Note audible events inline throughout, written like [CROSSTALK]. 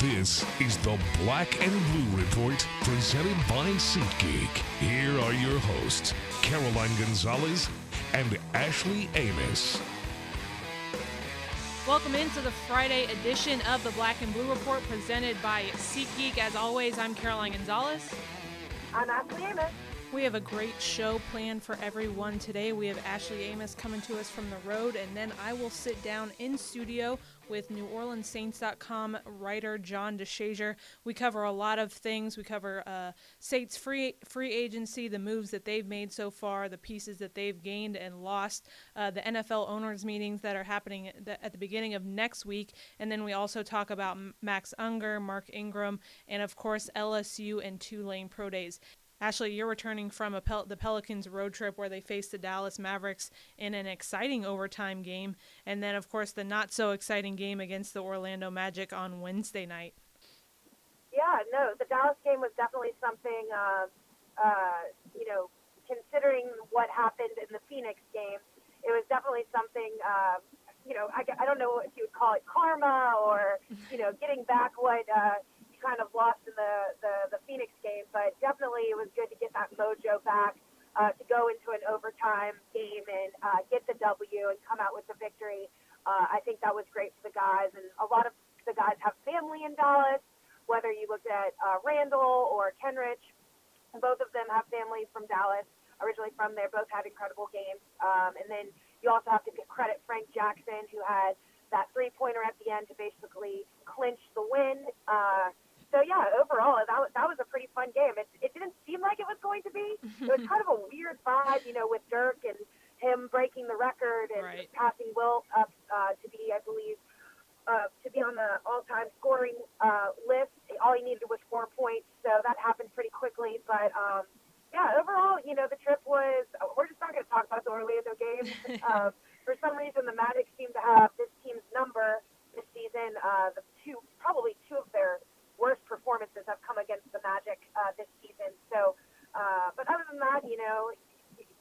This is the Black and Blue Report presented by SeatGeek. Here are your hosts, Caroline Gonzalez and Ashley Amos. Welcome into the Friday edition of the Black and Blue Report presented by SeatGeek. As always, I'm Caroline Gonzalez. I'm Ashley Amos. We have a great show planned for everyone today. We have Ashley Amos coming to us from the road, and then I will sit down in studio with NewOrleansSaints.com writer John DeShazier. We cover a lot of things. We cover uh, Saints free free agency, the moves that they've made so far, the pieces that they've gained and lost, uh, the NFL owners meetings that are happening at the beginning of next week, and then we also talk about Max Unger, Mark Ingram, and of course LSU and Tulane Pro Days. Ashley, you're returning from Pel- the Pelicans road trip where they faced the Dallas Mavericks in an exciting overtime game, and then, of course, the not so exciting game against the Orlando Magic on Wednesday night. Yeah, no, the Dallas game was definitely something, uh, uh, you know, considering what happened in the Phoenix game, it was definitely something. Uh, you know, I, I don't know if you would call it karma or, you know, getting back what uh, kind of lost in the, the, the Phoenix game, but definitely it was good to get that mojo back, uh, to go into an overtime game and uh, get the W and come out with the victory. Uh, I think that was great for the guys, and a lot of the guys have family in Dallas. Whether you looked at uh, Randle or Kenrich, both of them have family from Dallas, originally from there. Both had incredible games, um, and then you also have to credit Frank Jackson, who had that three pointer at the end to basically clinch the win. Uh, so yeah, overall, that was, that was a pretty fun game. It, it didn't seem like it was going to be. It was [LAUGHS] kind of a weird vibe, you know, with Dirk and him breaking the record and right. passing Wilt up uh, to be, I believe, uh, to be on the all-time scoring uh, list. All he needed was four points, so that happened pretty quickly. But um, yeah, overall, you know, the trip was. We're just not going to talk about the Orlando game. uh, [LAUGHS] for some reason, the Magic seem to have this team's number this season. Uh, the two, probably two of their worst performances have come against the Magic uh, this season. So, uh, but other than that, you know,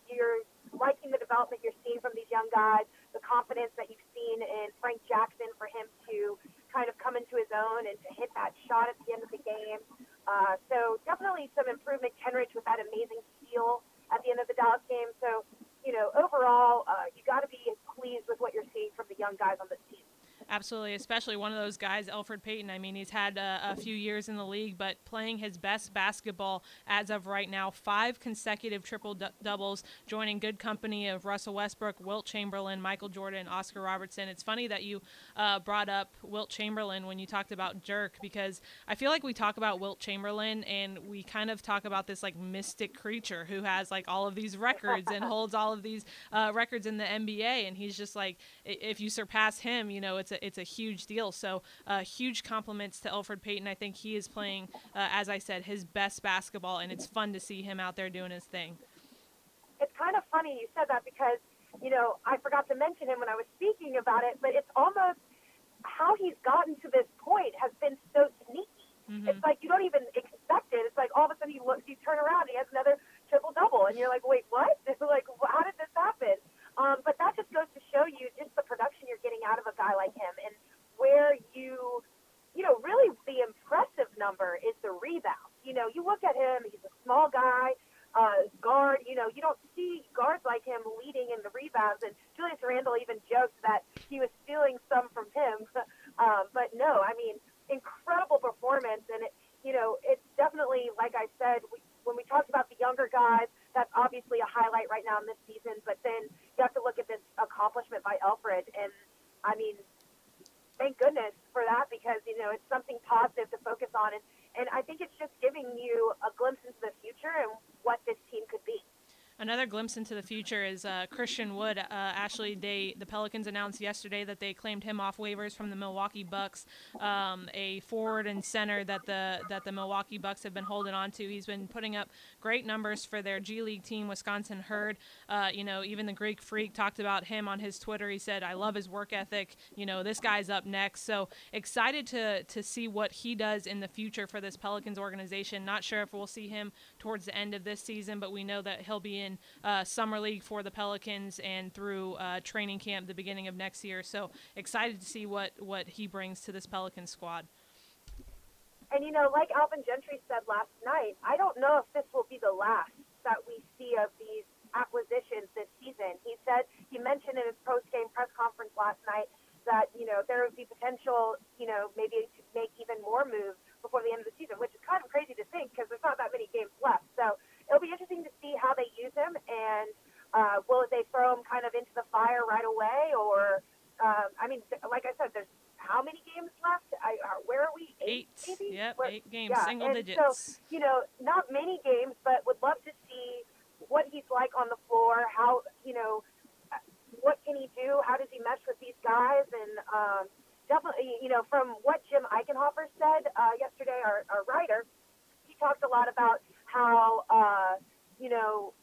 you're liking the development you're seeing from these young guys, the confidence that you've seen in Frank Jackson for him to kind of come into his own and to hit that shot at the end of the game. Uh, so definitely some improvement. Kenrich with that amazing steal at the end of the Dallas game. So, you know, overall, uh, you got to be pleased with what you're seeing from the young guys on this team. Absolutely, especially one of those guys, Elfrid Payton. I mean, he's had a, a, few years in the league, but playing his best basketball as of right now. Five consecutive triple doubles, joining good company of Russell Westbrook, Wilt Chamberlain, Michael Jordan, Oscar Robertson. It's funny that you uh, brought up Wilt Chamberlain when you talked about Dirk, because I feel like we talk about Wilt Chamberlain and we kind of talk about this like mystic creature who has like all of these records and [LAUGHS] holds all of these uh, records in the NBA, and he's just like, if you surpass him, you know, it's a it's a huge deal. So uh, huge compliments to Elfrid Payton. I think he is playing, uh, as I said, his best basketball, and it's fun to see him out there doing his thing. It's kind of funny you said that because you know I forgot to mention him when I was speaking about it, but it's almost how he's gotten to this point has been so sneaky. Mm-hmm. It's like you don't even expect it. It's like all of a sudden he looks, you turn around, and he has another triple double, and you're like, wait, what? It's [LAUGHS] like, how did this happen? Um, but that just goes to show you just the production out of a guy like him and where you, you know, really the impressive number is the rebound. You know, you look at him, he's a small guy, uh, guard, you know, you don't see guards like him leading in the rebounds. And Julius Randle even joked that he was stealing some from him. [LAUGHS] um, but no, I mean, incredible performance. And, it, you know, it's definitely, like I said, we, when we talked about the younger guys, that's obviously a highlight right now in this season. But then you have to look at this accomplishment by Elfrid, and I mean, thank goodness for that because you know it's something positive to focus on, and and I think it's just giving you a glimpse into the future and what this team could be. Another glimpse into the future is uh, Christian Wood. Uh, they the Pelicans announced yesterday that they claimed him off waivers from the Milwaukee Bucks, um, a forward and center that the that the Milwaukee Bucks have been holding on to. He's been putting up great numbers for their G League team, Wisconsin Herd. Uh, you know, even the Greek Freak talked about him on his Twitter. He said, "I love his work ethic. You know, this guy's up next." So excited to to see what he does in the future for this Pelicans organization. Not sure if we'll see him towards the end of this season, but we know that he'll be in in uh, summer league for the Pelicans and through uh, training camp the beginning of next year. So excited to see what what he brings to this Pelican squad. And you know, like Alvin Gentry said last night, I don't know if this will be the last that we see of these acquisitions this season. He said he mentioned in his post game press conference last night that you know there would be potential, you know, maybe to make even more moves before the end of the season, which is kind of crazy to think because there's not that many games left. So it'll be interesting to see how they use him and uh, will they throw him kind of into the fire right away or um, I mean, like I said, there's how many games left? I, uh, where are we? Eight. Eight maybe? Yep, Where, eight games, yeah. single and digits. So, you know, not many games, but would love to see what he's like on the floor. How, you know, what can he do? How does he mesh with these guys? And um, definitely, you know, from what Jim Eichenhofer said uh, yesterday, our, our writer, he talked a lot about how, uh, you know,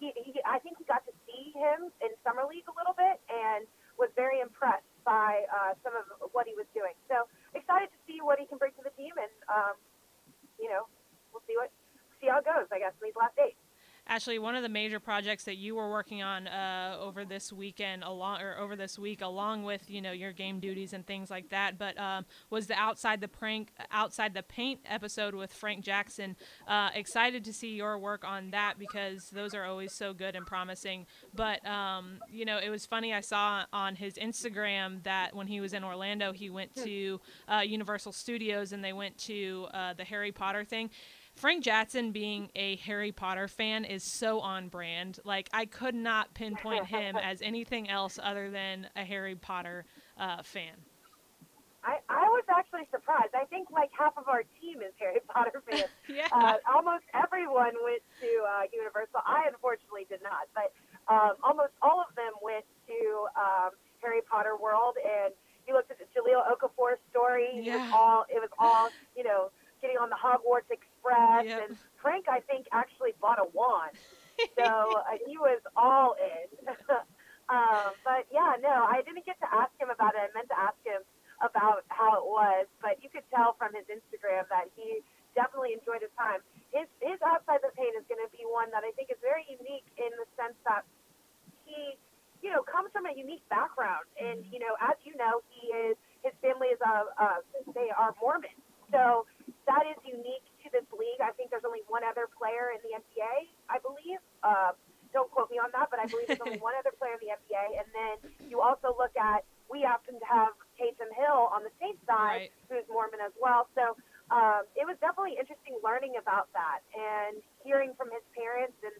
he, he, I think he got to see him in summer league a little bit and was very impressed by uh, some of what he was doing. So excited to see what he can bring to the team, and um, you know, we'll see what see how it goes. I guess in these last days. Ashley, one of the major projects that you were working on uh, over this weekend, along or over this week, along with you know your game duties and things like that, but um, was the outside the prank, outside the paint episode with Frank Jackson. Uh, excited to see your work on that because those are always so good and promising. But um, you know, it was funny. I saw on his Instagram that when he was in Orlando, he went to uh, Universal Studios and they went to uh, the Harry Potter thing Frank Jackson being a Harry Potter fan is so on brand. Like I could not pinpoint him [LAUGHS] as anything else other than a Harry Potter uh, fan. I, I was actually surprised. I think like half of our team is Harry [LAUGHS] Potter fans. [LAUGHS] yeah. Uh, almost everyone went to uh, Universal. I unfortunately did not, but um, almost all of them went to um, Harry Potter World. And you looked at the Jahlil Okafor story. Yeah. It was all it was all you know getting on the Hogwarts Yep. And Frank, I think, actually bought a wand. So [LAUGHS] uh, he was all in. [LAUGHS] um, but yeah, no, I didn't get to ask him about it. I meant to ask him about how it was, but you could tell from his Instagram that he definitely enjoyed his time. His his outside the paint is going to be one that I think is very unique in the sense that he, you know, comes from a unique background, and you know, as you know, he is his family is a uh, they are Mormon, so that is unique to this league. I think there's only one other player in the NBA, I believe. Uh, don't quote me on that, but I believe there's only [LAUGHS] one other player in the NBA. And then you also look at we happen to have Taysom Hill on the Saints side, Right. who's Mormon as well. So um, it was definitely interesting learning about that and hearing from his parents and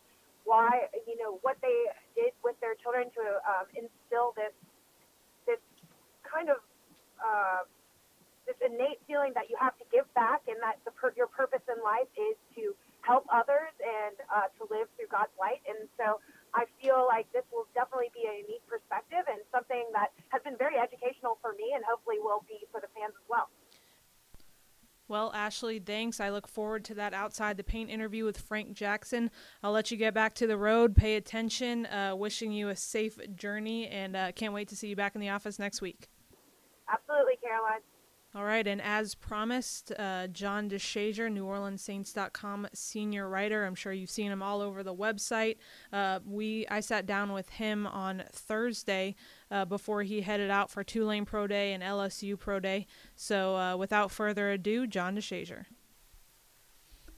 why you know what they did with their children to um, instill this this kind of uh, this innate feeling that you have to give back and that the per- your purpose in life is to help others and uh, to live through God's light. And so I feel like this will definitely be a unique perspective and something that has been very educational for me and hopefully will be for the fans as well. Well, Ashley, thanks. I look forward to that outside the paint interview with Frank Jackson. I'll let you get back to the road. Pay attention. Uh, wishing you a safe journey, and uh, can't wait to see you back in the office next week. Absolutely, Caroline. All right, and as promised, uh, John DeShazier, NewOrleansSaints.com senior writer. I'm sure you've seen him all over the website. Uh, we I sat down with him on Thursday uh, before he headed out for Tulane Pro Day and LSU Pro Day. So uh, without further ado, John DeShazier.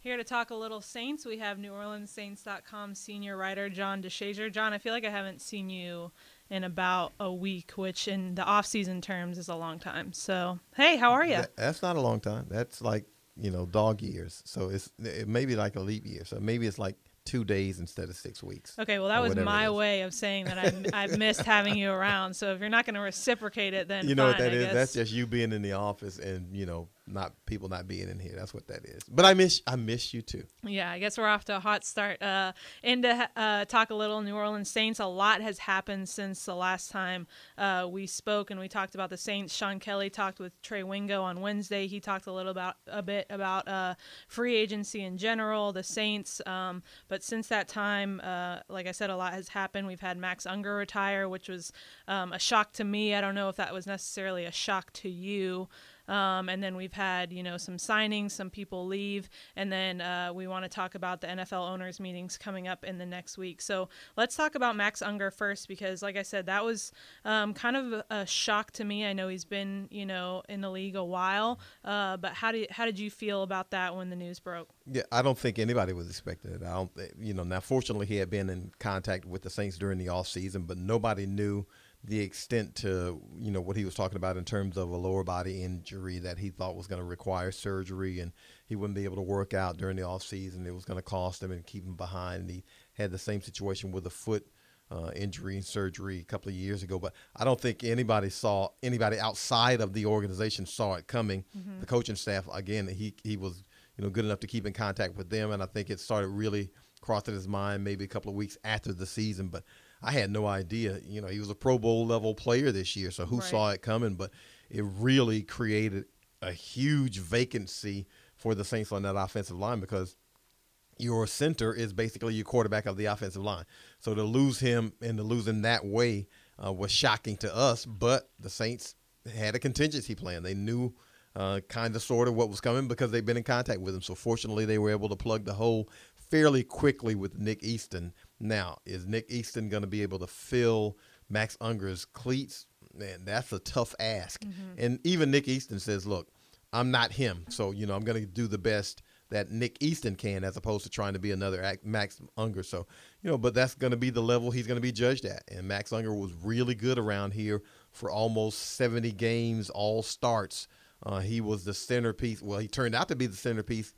Here to talk a little Saints, we have NewOrleansSaints.com senior writer John DeShazier. John, I feel like I haven't seen you in about a week, which in the off-season terms is a long time. So, hey, how are you? That- that's not a long time. That's like you know dog years. So it's it may be like a leap year. So maybe it's like two days instead of six weeks. Okay, well, that was my way of saying that I've, [LAUGHS] I've missed having you around. So if you're not going to reciprocate it, then You know what fine, that I is? guess. That's just you being in the office and you know not people not being in here. That's what that is. But I miss I miss you too. Yeah, I guess we're off to a hot start. Uh, and to uh, talk a little New Orleans Saints, a lot has happened since the last time uh, we spoke and we talked about the Saints. Sean Kelly talked with Trey Wingo on Wednesday. He talked a little about a bit about uh, free agency in general, the Saints. Um, but since that time, uh, like I said, a lot has happened. We've had Max Unger retire, which was um, a shock to me. I don't know if that was necessarily a shock to you. Um, and then we've had, you know, some signings, some people leave. And then uh, we want to talk about the NFL owners meetings coming up in the next week. So let's talk about Max Unger first, because like I said, that was um, kind of a shock to me. I know he's been, you know, in the league a while, uh, but how did, how did you feel about that when the news broke? Yeah, I don't think anybody was expecting it. I don't, you know, now fortunately he had been in contact with the Saints during the off season, but nobody knew the extent to you know what he was talking about in terms of a lower body injury that he thought was going to require surgery and he wouldn't be able to work out during the off season. It was going to cost him and keep him behind. And he had the same situation with a foot uh, injury and surgery a couple of years ago. But I don't think anybody saw anybody outside of the organization saw it coming. Mm-hmm. The coaching staff again, he he was you know good enough to keep in contact with them, and I think it started really crossing his mind maybe a couple of weeks after the season. But I had no idea. You know, he was a Pro Bowl level player this year, so who right. saw it coming? But it really created a huge vacancy for the Saints on that offensive line because your center is basically your quarterback of the offensive line. So to lose him and to lose in that way uh, was shocking to us. But the Saints had a contingency plan. They knew uh, kind of sort of what was coming because they've been in contact with him. So fortunately, they were able to plug the hole fairly quickly with Nick Easton. Now, is Nick Easton going to be able to fill Max Unger's cleats? Man, that's a tough ask. Mm-hmm. And even Nick Easton says, look, I'm not him. So, you know, I'm going to do the best that Nick Easton can as opposed to trying to be another Max Unger. So, you know, but that's going to be the level he's going to be judged at. And Max Unger was really good around here for almost 70 games, all starts. Uh, he was the centerpiece. Well, he turned out to be the centerpiece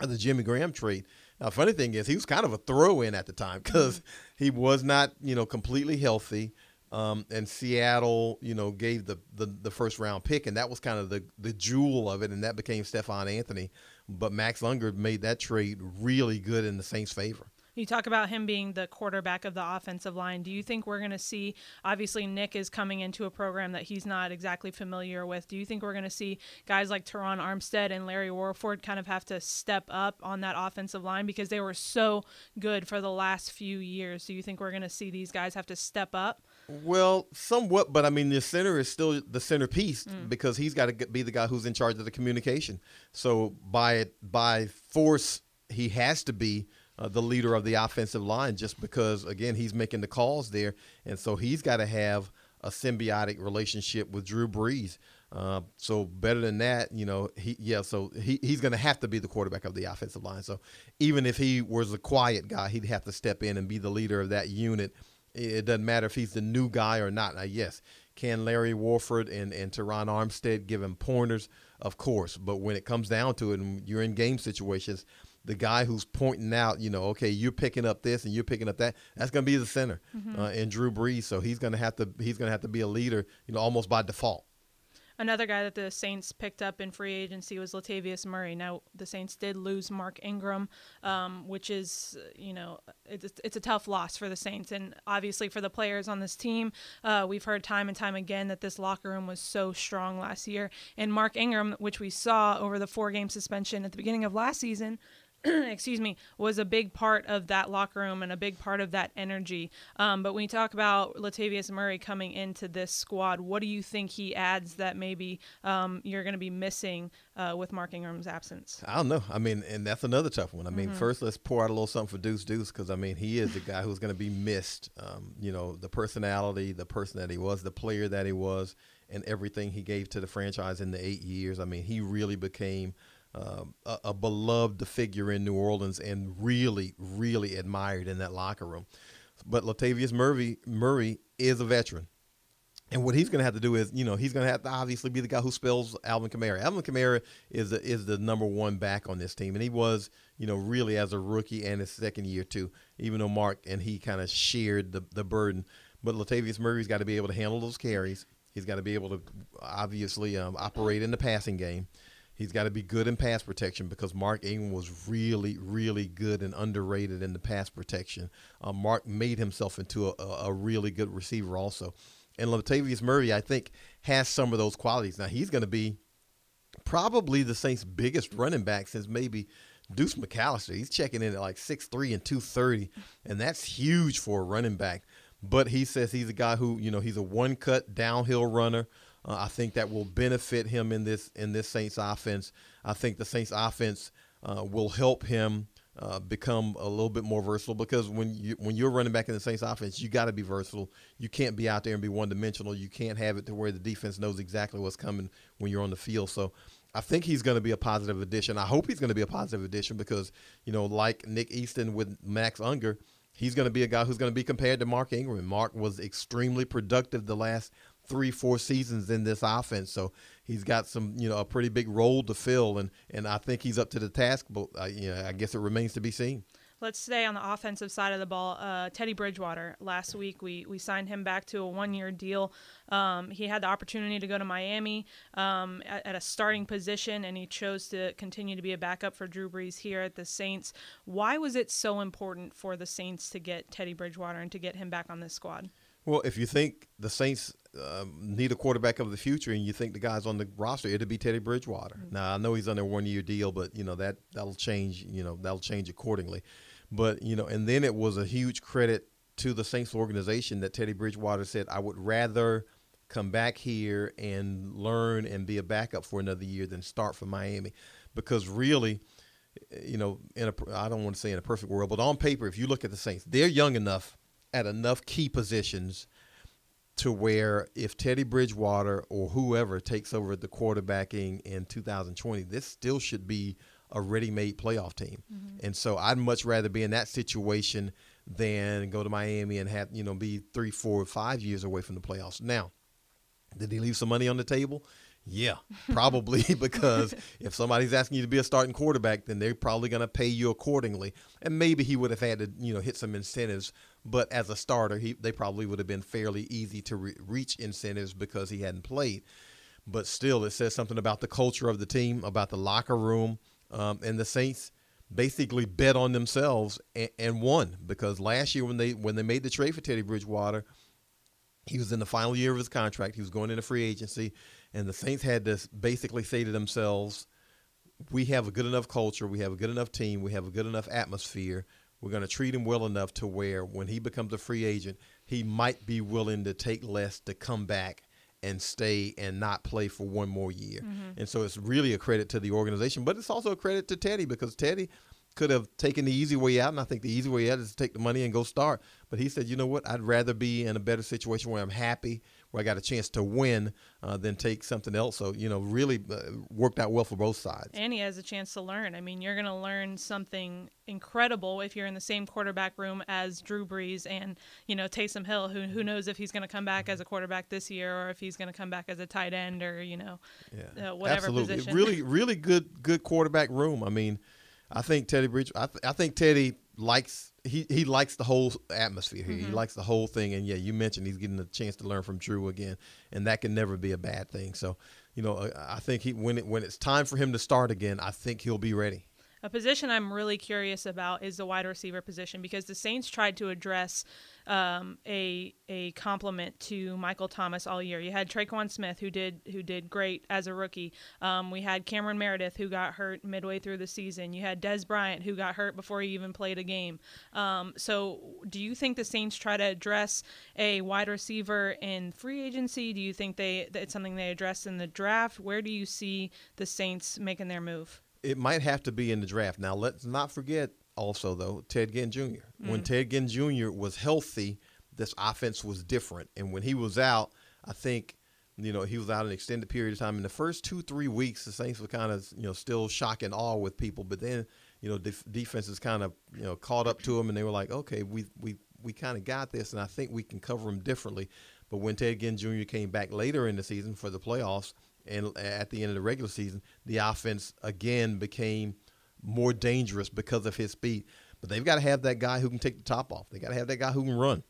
of the Jimmy Graham trade. Now, funny thing is, he was kind of a throw in at the time because mm-hmm. he was not, you know, completely healthy. Um, and Seattle, you know, gave the, the, the first round pick, and that was kind of the the jewel of it, and that became Stephone Anthony. But Max Unger made that trade really good in the Saints' favor. You talk about him being the quarterback of the offensive line. Do you think we're going to see? Obviously, Nick is coming into a program that he's not exactly familiar with. Do you think we're going to see guys like Terron Armstead and Larry Warford kind of have to step up on that offensive line because they were so good for the last few years? Do you think we're going to see these guys have to step up? Well, somewhat, but I mean, the center is still the centerpiece mm. because he's got to be the guy who's in charge of the communication. So by by force, he has to be uh, the leader of the offensive line just because, again, he's making the calls there. And so he's got to have a symbiotic relationship with Drew Brees. Uh, so better than that, you know, he yeah. So he, he's going to have to be the quarterback of the offensive line. So even if he was a quiet guy, he'd have to step in and be the leader of that unit. It doesn't matter if he's the new guy or not. Now, yes, can Larry Warford and and Terron Armstead give him pointers? Of course, but when it comes down to it, and you're in game situations, the guy who's pointing out, you know, okay, you're picking up this and you're picking up that. That's going to be the center, mm-hmm. uh, and Drew Brees. So he's going to have to he's going to have to be a leader, you know, almost by default. Another guy that the Saints picked up in free agency was Latavius Murray. Now the Saints did lose Mark Ingram, um, which is you know it's, it's a tough loss for the Saints, and obviously for the players on this team. Uh, we've heard time and time again that this locker room was so strong last year, and Mark Ingram, which we saw over the four game suspension at the beginning of last season, [CLEARS THROAT] excuse me, was a big part of that locker room and a big part of that energy. Um, but when you talk about Latavius Murray coming into this squad, what do you think he adds that maybe um, you're going to be missing uh, with Mark Ingram's absence? I don't know. I mean, and that's another tough one. I mean, mm-hmm. first let's pour out a little something for Deuce Deuce because I mean he is the guy who's going to be missed. Um, you know, the personality, the person that he was, the player that he was, and everything he gave to the franchise in the eight years. I mean, he really became uh, a, a, beloved figure in New Orleans and really, really admired in that locker room. But Latavius Murray, Murray is a veteran. And what he's going to have to do is, you know, he's going to have to obviously be the guy who spells Alvin Kamara. Alvin Kamara is the, is the number one back on this team, and he was, you know, really as a rookie and his second year too. Even though Mark and he kind of shared the the burden, but Latavius Murray's got to be able to handle those carries. He's got to be able to obviously um, operate in the passing game. He's got to be good in pass protection because Mark Ingram was really, really good and underrated in the pass protection. Uh, Mark made himself into a, a, really good receiver also. And Latavius Murray, I think, has some of those qualities. Now, he's going to be probably the Saints' biggest running back since maybe Deuce McAllister. He's checking in at like 6'3 and 230, and that's huge for a running back. But he says he's a guy who, you know, he's a one cut downhill runner. Uh, I think that will benefit him in this in this Saints offense. I think the Saints offense uh, will help him uh, become a little bit more versatile because when you when you're running back in the Saints offense, you got to be versatile. You can't be out there and be one dimensional. You can't have it to where the defense knows exactly what's coming when you're on the field. So I think he's going to be a positive addition. I hope he's going to be a positive addition because you know, like Nick Easton with Max Unger, he's going to be a guy who's going to be compared to Mark Ingram. Mark was extremely productive the last three, four seasons in this offense. So he's got some, you know, a pretty big role to fill, and and I think he's up to the task. But uh, you know, I guess it remains to be seen. Let's stay on the offensive side of the ball. Uh, Teddy Bridgewater. Last week, we we signed him back to a one-year deal. Um, he had the opportunity to go to Miami um, at, at, a starting position, and he chose to continue to be a backup for Drew Brees here at the Saints. Why was it so important for the Saints to get Teddy Bridgewater and to get him back on this squad? Well, if you think the Saints um, need a quarterback of the future, and you think the guys on the roster, it'd be Teddy Bridgewater. Mm-hmm. Now I know he's on a one-year deal, but you know that that'll change. You know that'll change accordingly. But you know, and then it was a huge credit to the Saints organization that Teddy Bridgewater said, "I would rather come back here and learn and be a backup for another year than start for Miami," because really you know, in a I don't want to say in a perfect world, but on paper, if you look at the Saints, they're young enough at enough key positions to where if Teddy Bridgewater or whoever takes over the quarterbacking in 2020, this still should be a ready-made playoff team. Mm-hmm. And so I'd much rather be in that situation than go to Miami and have you know be three, four, five years away from the playoffs. Now, did he leave some money on the table? Yeah, probably [LAUGHS] because if somebody's asking you to be a starting quarterback, then they're probably going to pay you accordingly. And maybe he would have had to, you know, hit some incentives. But as a starter, he they probably would have been fairly easy to re- reach incentives because he hadn't played. But still, it says something about the culture of the team, about the locker room, um, and the Saints basically bet on themselves and, and won because last year when they when they made the trade for Teddy Bridgewater, he was in the final year of his contract. He was going into free agency and the Saints had to basically say to themselves, we have a good enough culture, we have a good enough team, we have a good enough atmosphere. We're going to treat him well enough to where when he becomes a free agent, he might be willing to take less to come back and stay and not play for one more year. Mm-hmm. And so it's really a credit to the organization, but it's also a credit to Teddy because Teddy could have taken the easy way out, and I think the easy way out is to take the money and go start. But he said, you know what? I'd rather be in a better situation where I'm happy, where I got a chance to win uh, than take something else. So, you know, really uh, worked out well for both sides. And he has a chance to learn. I mean, you're going to learn something incredible if you're in the same quarterback room as Drew Brees and, you know, Taysom Hill, who, who knows if he's going to come back as a quarterback this year or if he's going to come back as a tight end or, you know, yeah. uh, whatever Absolutely. position. Really, really good, good quarterback room. I mean, I think Teddy Bridge, I, th- I think Teddy likes he he likes the whole atmosphere here. Mm-hmm. He likes the whole thing, and yeah, you mentioned he's getting a chance to learn from Drew again, and that can never be a bad thing. So, you know, I think he when it when it's time for him to start again, I think he'll be ready. A position I'm really curious about is the wide receiver position because the Saints tried to address um, a a complement to Michael Thomas all year. You had Tre'Quan Smith who did who did great as a rookie. Um, we had Cameron Meredith who got hurt midway through the season. You had Dez Bryant who got hurt before he even played a game. Um, so, do you think the Saints try to address a wide receiver in free agency? Do you think they it's something they address in the draft? Where do you see the Saints making their move? It might have to be in the draft. Now, let's not forget also, though, Ted Ginn Jr. Mm. When Ted Ginn Jr. was healthy, this offense was different. And when he was out, I think, you know, he was out an extended period of time. In the first two, three weeks, the Saints were kind of, you know, still shock and awe with people. But then, you know, def- defenses kind of, you know, caught up to them and they were like, okay, we, we, we kind of got this, and I think we can cover them differently. But when Ted Ginn Jr. came back later in the season for the playoffs, and at the end of the regular season, the offense again became more dangerous because of his speed. But they've got to have that guy who can take the top off. They got to have that guy who can run.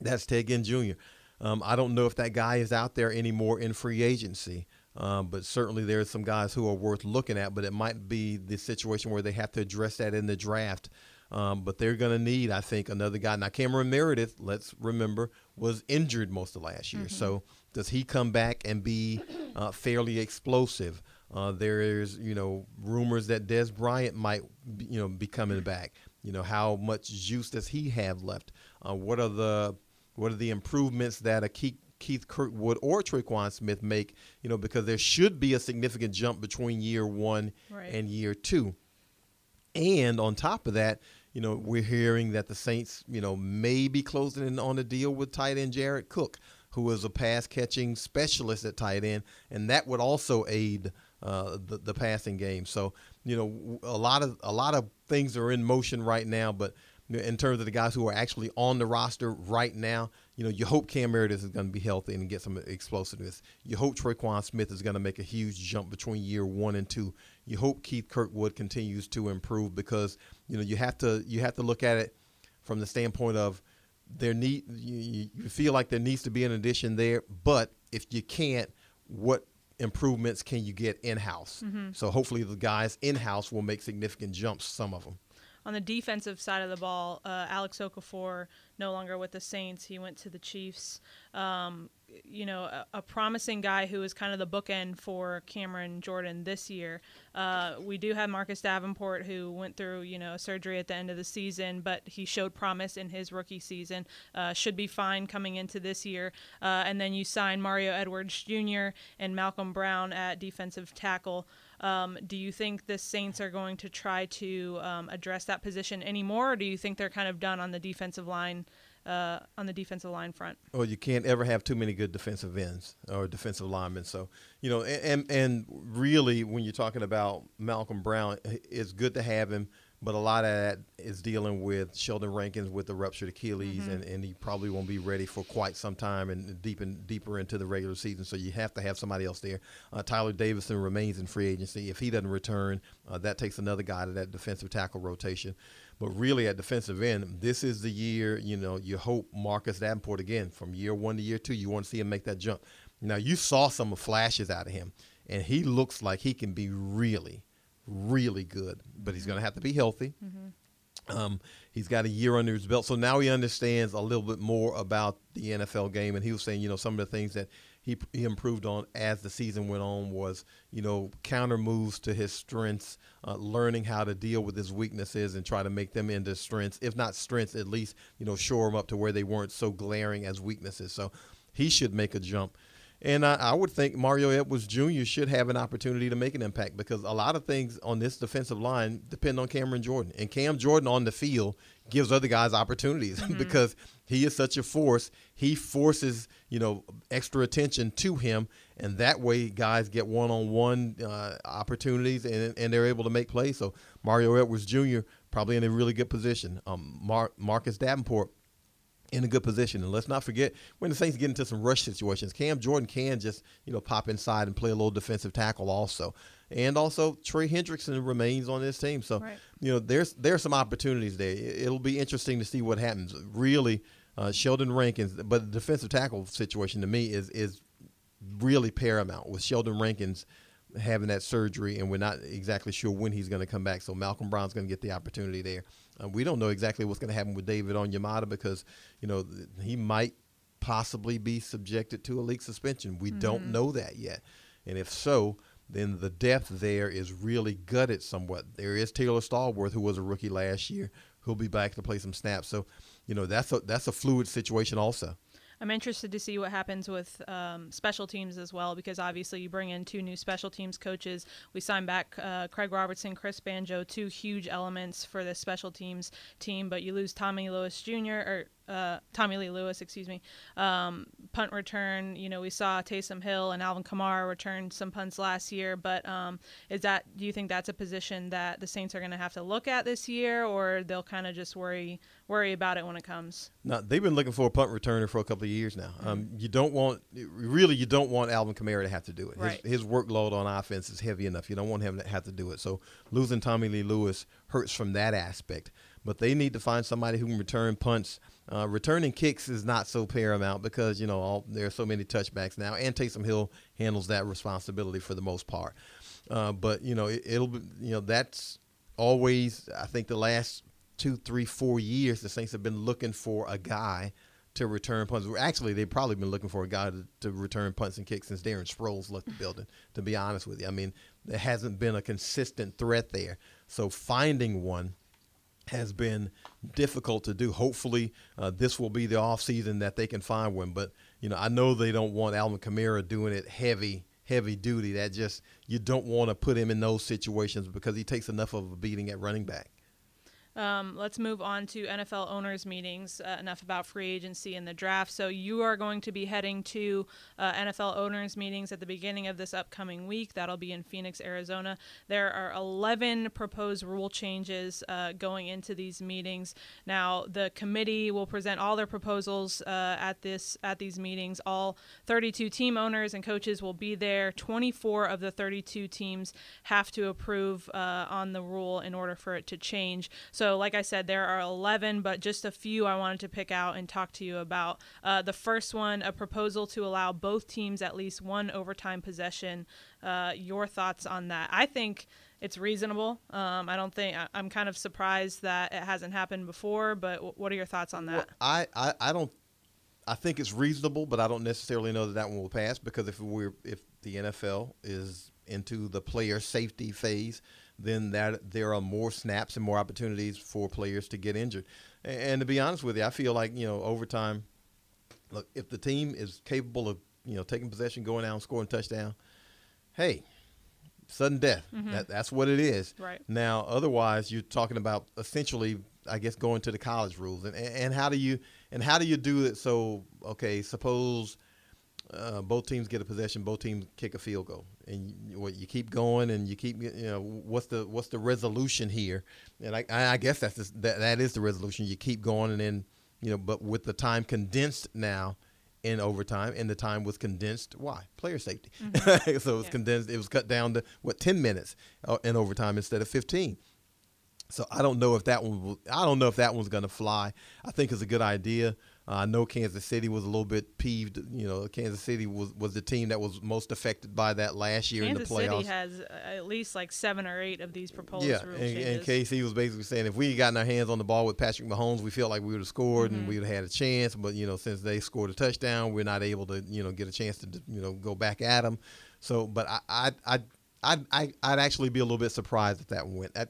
That's Ted Ginn Jr. Um, I don't know if that guy is out there anymore in free agency, um, but certainly there are some guys who are worth looking at. But it might be the situation where they have to address that in the draft. Um, but they're going to need, I think, another guy. Now, Cameron Meredith, let's remember, was injured most of last year. Mm-hmm. So does he come back and be uh, fairly explosive? Uh, there is, you know, rumors that Dez Bryant might, you know, be coming back. You know, how much juice does he have left? Uh, what are the what are the improvements that a key Keith Kirkwood or Tre'Quan Smith make, you know, because there should be a significant jump between year one Right. and year two. And on top of that, you know, we're hearing that the Saints, you know, may be closing in on a deal with tight end Jared Cook, who is a pass catching specialist at tight end, and that would also aid uh, the, the passing game. So, you know, a lot of a lot of things are in motion right now, but in terms of the guys who are actually on the roster right now, you know, you hope Cam Meredith is going to be healthy and get some explosiveness. You hope Tre'Quan Smith is going to make a huge jump between year one and two. You hope Keith Kirkwood continues to improve because you know you have to you have to look at it from the standpoint of there need you, you feel like there needs to be an addition there, but if you can't, what improvements can you get in house? So hopefully the guys in house will make significant jumps. Some of them. On the defensive side of the ball, uh, Alex Okafor no longer with the Saints. He went to the Chiefs. Um, you know, a, a promising guy who is kind of the bookend for Cameron Jordan this year. Uh, we do have Marcus Davenport who went through, you know, surgery at the end of the season, but he showed promise in his rookie season. Uh, should be fine coming into this year. Uh, and then you sign Mario Edwards Jr. and Malcolm Brown at defensive tackle. Um, do you think the Saints are going to try to um, address that position anymore, or do you think they're kind of done on the defensive line, uh, on the defensive line front? Well, you can't ever have too many good defensive ends or defensive linemen. So, you know, and and really, when you're talking about Malcolm Brown, it's good to have him, but a lot of that is dealing with Sheldon Rankins with the ruptured Achilles, and, and he probably won't be ready for quite some time and deep and deeper into the regular season. So you have to have somebody else there. Uh, Tyler Davison remains in free agency. If he doesn't return, uh, that takes another guy to that defensive tackle rotation. But really, at defensive end, this is the year. You know, you hope Marcus Davenport again from year one to year two. You want to see him make that jump. Now you saw some flashes out of him, and he looks like he can be really, really good. But he's going to have to be healthy. Um, he's got a year under his belt, so now he understands a little bit more about the NFL game. And he was saying, you know, some of the things that he he improved on as the season went on was, you know, counter moves to his strengths, uh, learning how to deal with his weaknesses and try to make them into strengths, if not strengths, at least you know shore them up to where they weren't so glaring as weaknesses. So he should make a jump. And I, I would think Mario Edwards Jr. should have an opportunity to make an impact because a lot of things on this defensive line depend on Cameron Jordan. And Cam Jordan on the field gives other guys opportunities [LAUGHS] because he is such a force. He forces, you know, extra attention to him. And that way guys get one-on-one uh, opportunities and, and they're able to make plays. So Mario Edwards Jr. probably in a really good position. Um, Mar- Marcus Davenport in a good position. And let's not forget when the Saints get into some rush situations, Cam Jordan can just you know pop inside and play a little defensive tackle also. And also Trey Hendrickson remains on this team, so Right. you know there's there's some opportunities there. It'll be interesting to see what happens. Really, uh, Sheldon Rankins, but the defensive tackle situation to me is is really paramount with Sheldon Rankins having that surgery, and we're not exactly sure when he's going to come back. So Malcolm Brown's going to get the opportunity there. Uh, we don't know exactly what's going to happen with David Onyemata because you know he might possibly be subjected to a league suspension. We don't know that yet, and if so. Then the depth there is really gutted somewhat. There is Taylor Stallworth, who was a rookie last year, who'll be back to play some snaps. So, you know, that's a that's a fluid situation also. I'm interested to see what happens with um, special teams as well, because obviously you bring in two new special teams coaches. We signed back uh, Craig Robertson, Chris Banjo, two huge elements for the special teams team, but you lose Tommy Lewis Jr. or uh, Tommy Lee Lewis, excuse me. Um, punt return, you know, we saw Taysom Hill and Alvin Kamara return some punts last year, but um, is that do you think that's a position that the Saints are going to have to look at this year, or they'll kind of just worry worry about it when it comes? No, they've been looking for a punt returner for a couple of years now. Um, you don't want really you don't want Alvin Kamara to have to do it. Right. His, his workload on offense is heavy enough. You don't want him to have to do it. So losing Tommy Lee Lewis hurts from that aspect. But they need to find somebody who can return punts. Uh, returning kicks is not so paramount because you know all, there are so many touchbacks now, and Taysom Hill handles that responsibility for the most part. Uh, but you know it, it'll be you know that's always I think the last two, three, four years the Saints have been looking for a guy to return punts. Actually, they've probably been looking for a guy to, to return punts and kicks since Darren Sproles left the building. To be honest with you, I mean there hasn't been a consistent threat there. So finding one has been difficult to do. Hopefully, uh, this will be the off season that they can find one. But you know, I know they don't want Alvin Kamara doing it heavy, heavy duty. That just you don't want to put him in those situations because he takes enough of a beating at running back. Um, let's move on to NFL owners' meetings. Uh, enough about free agency and the draft. So, you are going to be heading to uh, NFL owners' meetings at the beginning of this upcoming week. That'll be in Phoenix, Arizona. There are 11 proposed rule changes uh, going into these meetings. Now, the committee will present all their proposals uh, at this at these meetings. All 32 team owners and coaches will be there. 24 of the 32 teams have to approve uh, on the rule in order for it to change. So so, like I said, there are 11, but just a few I wanted to pick out and talk to you about. Uh, the first one, a proposal to allow both teams at least one overtime possession. Uh, your thoughts on that? I think it's reasonable. Um, I don't think I'm kind of surprised that it hasn't happened before, but what are your thoughts on that? Well, I, I, I don't. I think it's reasonable, but I don't necessarily know that that one will pass because if we're if the NFL is into the player safety phase, then that there are more snaps and more opportunities for players to get injured. And, and to be honest with you, I feel like you know overtime. Look, if the team is capable of you know taking possession, going out, and scoring touchdown, hey, sudden death. Mm-hmm. That, that's what it is. Right. Now, otherwise, you're talking about essentially, I guess, going to the college rules, and and how do you and how do you do it? So, okay, suppose uh, both teams get a possession, both teams kick a field goal, and you, what you keep going, and you keep you know what's the what's the resolution here? And I, I guess that's the, that that is the resolution. You keep going, and then you know, but with the time condensed now in overtime, and the time was condensed. Why? Player safety. Mm-hmm. [LAUGHS] so it was yeah. condensed. It was cut down to what ten minutes uh, in overtime instead of fifteen. So I don't know if that one. Will, I don't know if that one's going to fly. I think it's a good idea. Uh, I know Kansas City was a little bit peeved. You know, Kansas City was, was the team that was most affected by that last year Kansas in the playoffs. City has uh, at least like seven or eight of these proposed yeah, rule and, and KC was basically saying if we had gotten our hands on the ball with Patrick Mahomes, we felt like we would have scored mm-hmm. and we would have had a chance. But you know, since they scored a touchdown, we're not able to you know get a chance to you know go back at them. So, but I I I I'd, I, I'd actually be a little bit surprised if that one went. I,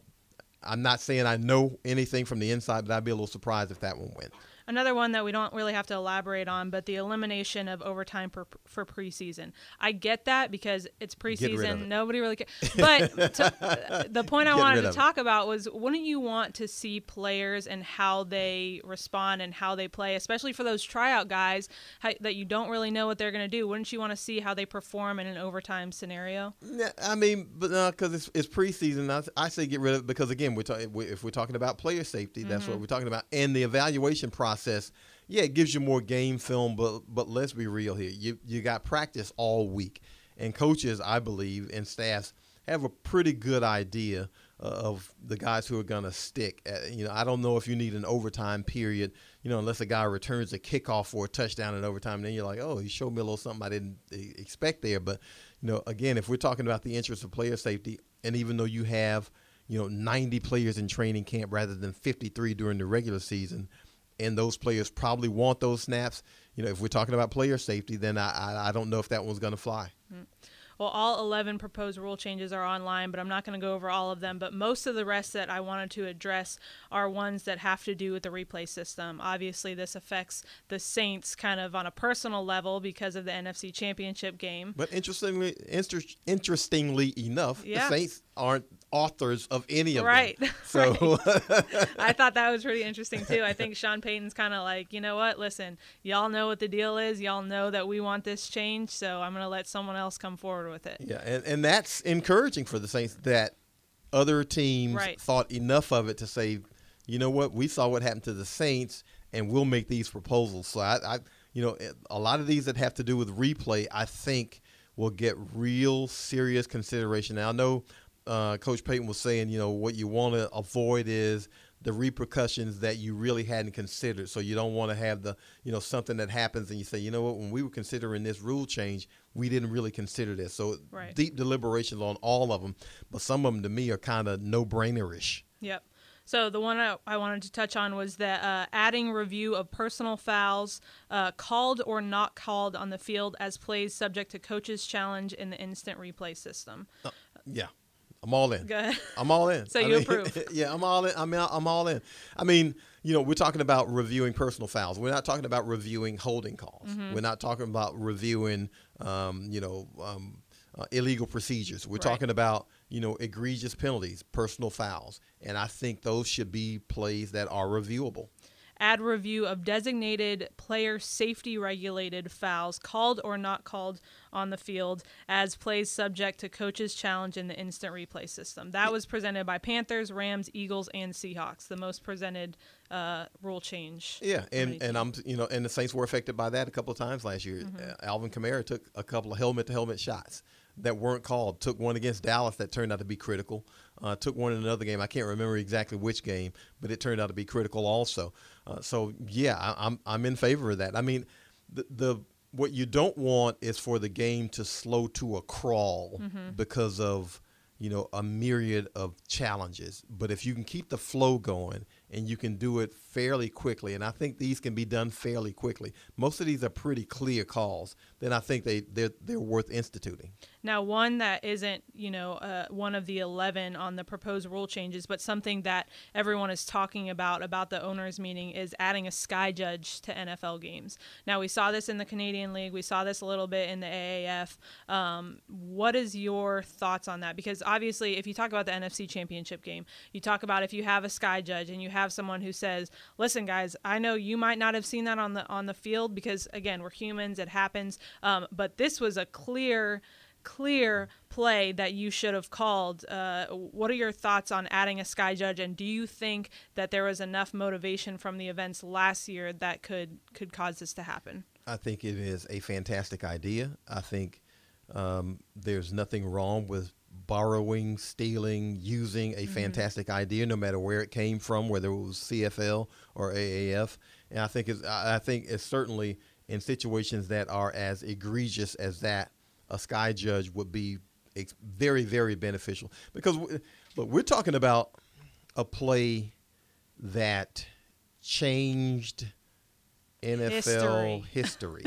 I'm not saying I know anything from the inside, but I'd be a little surprised if that one went another one that we don't really have to elaborate on, but the elimination of overtime for, for preseason. I get that because it's preseason. Nobody really cares. But [LAUGHS] to, the point I wanted to talk about was wouldn't you want to see players and how they respond and how they play, especially for those tryout guys how, that you don't really know what they're going to do? Wouldn't you want to see how they perform in an overtime scenario? I mean, but because uh, it's, it's preseason, I, I, say get rid of it because again, we're talking if we're talking about player safety, that's mm-hmm. what we're talking about, and the evaluation process process, yeah, it gives you more game film, but but let's be real here. You you got practice all week, and coaches, I believe, and staffs have a pretty good idea uh, of the guys who are going to stick. You know, I don't know if you need an overtime period. You know, unless a guy returns a kickoff for a touchdown in overtime, then you're like, oh, he showed me a little something I didn't expect there. But you know, again, if we're talking about the interest of player safety, and even though you have you know 90 players in training camp rather than 53 during the regular season and those players probably want those snaps. You know, if we're talking about player safety, then I I, I don't know if that one's going to fly. Mm-hmm. Well, all 11 proposed rule changes are online, but I'm not going to go over all of them. But most of the rest that I wanted to address are ones that have to do with the replay system. Obviously, this affects the Saints kind of on a personal level because of the NFC Championship game. But interestingly, inter- interestingly enough, yeah. the Saints aren't authors of any of them right. them. [LAUGHS] So right. [LAUGHS] I thought that was pretty interesting too. I think Sean Payton's kind of like, you know what? Listen, y'all know what the deal is. Y'all know that we want this change, so I'm going to let someone else come forward with it. Yeah, and and that's encouraging for the Saints that other teams right. thought enough of it to say, you know what? We saw what happened to the Saints, and we'll make these proposals. So I, I you know, a lot of these that have to do with replay, I think will get real serious consideration. Now I know uh, Coach Payton was saying, you know, what you want to avoid is the repercussions that you really hadn't considered. So you don't want to have the, you know, something that happens and you say, you know what, when we were considering this rule change, we didn't really consider this. So right. deep deliberations on all of them, but some of them to me are kind of no brainerish. Yep. So the one I, I, wanted to touch on was that uh, adding review of personal fouls, uh, called or not called on the field as plays subject to coach's challenge in the instant replay system. Uh, yeah, I'm all in. Go ahead. I'm all in. [LAUGHS] So I you mean, approve? [LAUGHS] Yeah, I'm all in. I mean, I'm all in. I mean, you know, we're talking about reviewing personal fouls. We're not talking about reviewing holding calls. Mm-hmm. We're not talking about reviewing, um, you know, um, uh, illegal procedures. We're Right. talking about, you know, egregious penalties, personal fouls, and I think those should be plays that are reviewable. Add review of designated player safety regulated fouls called or not called on the field as plays subject to coach's challenge in the instant replay system. That was presented by Panthers, Rams, Eagles, and Seahawks, the most presented uh, rule change. Yeah, and, and I'm you know, and the Saints were affected by that a couple of times last year. Mm-hmm. Alvin Kamara took a couple of helmet to helmet shots that weren't called. Took one against Dallas that turned out to be critical. Uh, took one in another game. I can't remember exactly which game, but it turned out to be critical also. Uh, so yeah, I, I'm I'm in favor of that. I mean, the the what you don't want is for the game to slow to a crawl because of you know a myriad of challenges. But if you can keep the flow going and you can do it fairly quickly, and I think these can be done fairly quickly. Most of these are pretty clear calls. Then I think they they're, they're worth instituting. Now, one that isn't, you know, uh, one of the 11 on the proposed rule changes, but something that everyone is talking about, about the owners' meeting, is adding a sky judge to NFL games. Now, we saw this in the Canadian League. We saw this a little bit in the AAF. Um, what is your thoughts on that? Because obviously, if you talk about the NFC Championship game, you talk about if you have a sky judge and you have someone who says, "Listen, guys, I know you might not have seen that on the on the field because again, we're humans; it happens. Um, but this was a clear." clear play that you should have called. Uh, what are your thoughts on adding a sky judge, and do you think that there was enough motivation from the events last year that could could cause this to happen? I think it is a fantastic idea. I think um, there's nothing wrong with borrowing, stealing, using a mm-hmm. fantastic idea, no matter where it came from, whether it was CFL or AAF. And I think it's, I think it's certainly in situations that are as egregious as that, a sky judge would be very, very beneficial. Because look, we're talking about a play that changed NFL history.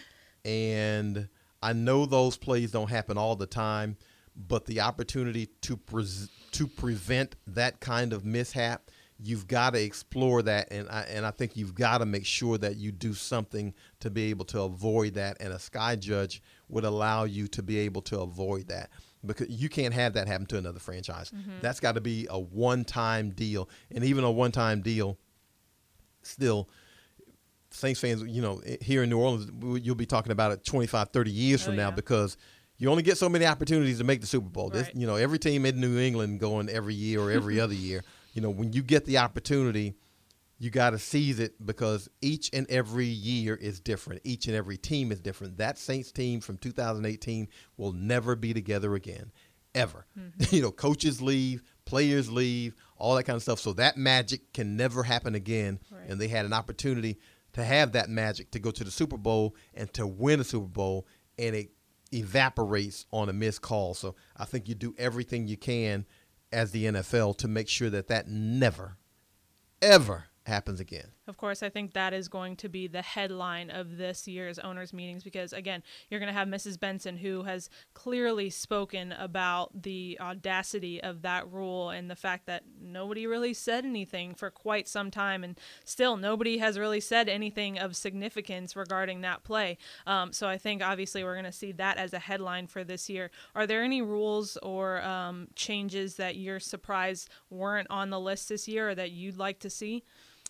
[LAUGHS] and I know those plays don't happen all the time, but the opportunity to pres to prevent that kind of mishap, you've got to explore that, and I and I think you've got to make sure that you do something to be able to avoid that. And a sky judge would allow you to be able to avoid that because you can't have that happen to another franchise. Mm-hmm. That's got to be a one-time deal, and even a one-time deal, still. Saints fans, you know, here in New Orleans, you'll be talking about it 25, 30 years from Oh, now yeah. because you only get so many opportunities to make the Super Bowl. This, you know, every team in New England going every year or every [LAUGHS] other year. You know, when you get the opportunity, you got to seize it because each and every year is different. Each and every team is different. That Saints team from 2018 will never be together again, ever. Mm-hmm. [LAUGHS] you know, coaches leave, players leave, all that kind of stuff. So that magic can never happen again. Right. And they had an opportunity to have that magic to go to the Super Bowl and to win a Super Bowl, and it evaporates on a missed call. So I think you do everything you can as the NFL to make sure that that never, ever happens again. Of course, I think that is going to be the headline of this year's owners' meetings because, again, you're going to have Mrs. Benson, who has clearly spoken about the audacity of that rule and the fact that nobody really said anything for quite some time, and still nobody has really said anything of significance regarding that play. Um, so I think obviously we're going to see that as a headline for this year. Are there any rules or um, changes that you're surprised weren't on the list this year or that you'd like to see?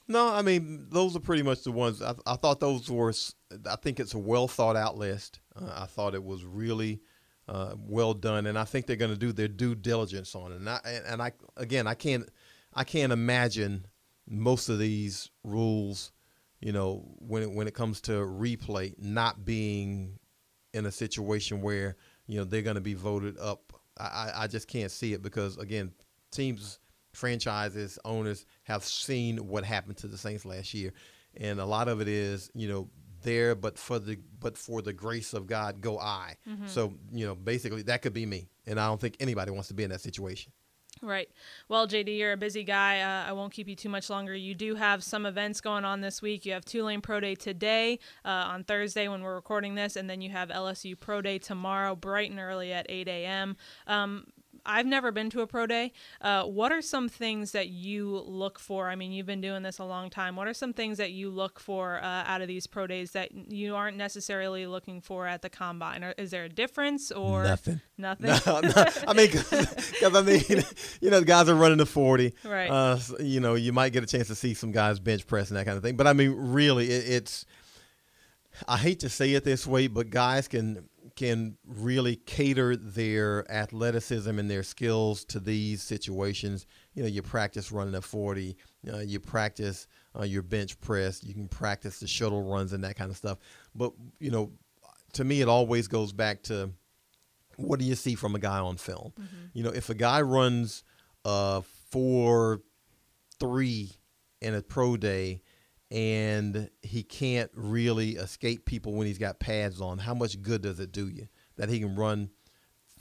No, I mean those are pretty much the ones. I, I thought those were. I think it's a well thought out list. Uh, I thought it was really uh, well done, and I think they're going to do their due diligence on it. And I and, I again, I can't I can't imagine most of these rules, you know, when it, when it comes to replay, not being in a situation where you know they're going to be voted up. I I just can't see it because again, teams, franchises, owners have seen what happened to the Saints last year, and a lot of it is you know there, but for the but for the grace of God, go I. So you know basically that could be me, and I don't think anybody wants to be in that situation. Right. Well, JD, you're a busy guy. Uh, I won't keep you too much longer. You do have some events going on this week. You have Tulane Pro Day today uh, on Thursday when we're recording this, and then you have LSU Pro Day tomorrow, bright and early at 8 a.m. Um, I've never been to a pro day. Uh, what are some things that you look for? I mean, you've been doing this a long time. What are some things that you look for uh, out of these pro days that you aren't necessarily looking for at the combine? Or is there a difference or nothing? Nothing. [LAUGHS] No, no. I mean, [LAUGHS] because I mean, [LAUGHS] you know, the guys are running the forty. Right. Uh, you know, you might get a chance to see some guys bench press and that kind of thing. But I mean, really, it, it's. I hate to say it this way, but guys can can really cater their athleticism and their skills to these situations. You know, you practice running a 40, uh, you practice uh, your bench press, you can practice the shuttle runs and that kind of stuff. But, you know, to me, it always goes back to what do you see from a guy on film? Mm-hmm. You know, if a guy runs uh, 4 3 in a pro day, and he can't really escape people when he's got pads on. How much good does it do you that he can run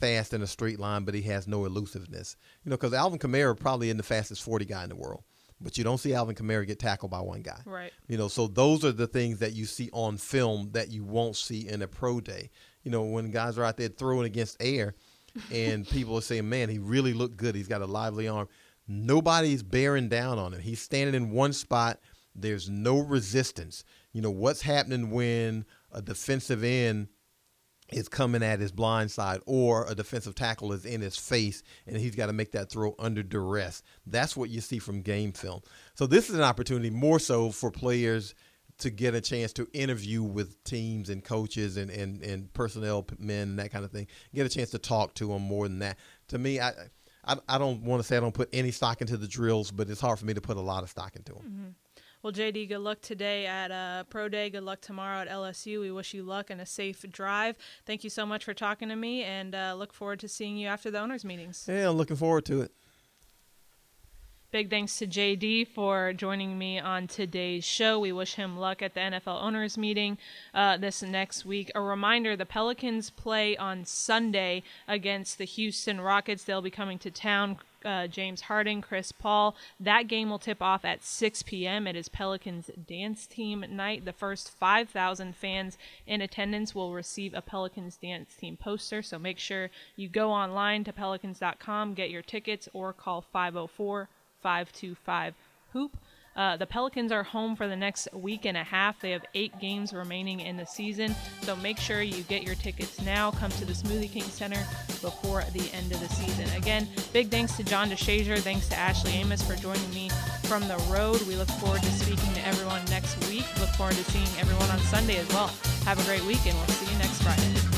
fast in a straight line, but he has no elusiveness? You know, because Alvin Kamara probably isn't the fastest 40 guy in the world, but you don't see Alvin Kamara get tackled by one guy. Right. You know, so those are the things that you see on film that you won't see in a pro day. You know, when guys are out there throwing against air and [LAUGHS] people are saying, man, he really looked good. He's got a lively arm. Nobody's bearing down on him. He's standing in one spot – there's no resistance. You know, what's happening when a defensive end is coming at his blind side or a defensive tackle is in his face and he's got to make that throw under duress. That's what you see from game film. So this is an opportunity more so for players to get a chance to interview with teams and coaches and, and, and personnel men and that kind of thing. Get a chance to talk to them more than that. To me, I I, I don't want to say I don't put any stock into the drills, but it's hard for me to put a lot of stock into them. Mm-hmm. Well, JD, good luck today at uh, Pro Day. Good luck tomorrow at LSU. We wish you luck and a safe drive. Thank you so much for talking to me, and uh, look forward to seeing you after the owners' meetings. Yeah, I'm looking forward to it. Big thanks to JD for joining me on today's show. We wish him luck at the NFL owners meeting uh, this next week. A reminder the Pelicans play on Sunday against the Houston Rockets. They'll be coming to town uh, James Harden, Chris Paul. That game will tip off at 6 p.m. It is Pelicans dance team night. The first 5,000 fans in attendance will receive a Pelicans dance team poster. So make sure you go online to pelicans.com, get your tickets, or call 504 525 Hoop. Uh, the Pelicans are home for the next week and a half. They have eight games remaining in the season, so make sure you get your tickets now. Come to the Smoothie King Center before the end of the season. Again, big thanks to John DeShazier. Thanks to Ashley Amos for joining me from the road. We look forward to speaking to everyone next week. Look forward to seeing everyone on Sunday as well. Have a great week, and we'll see you next Friday.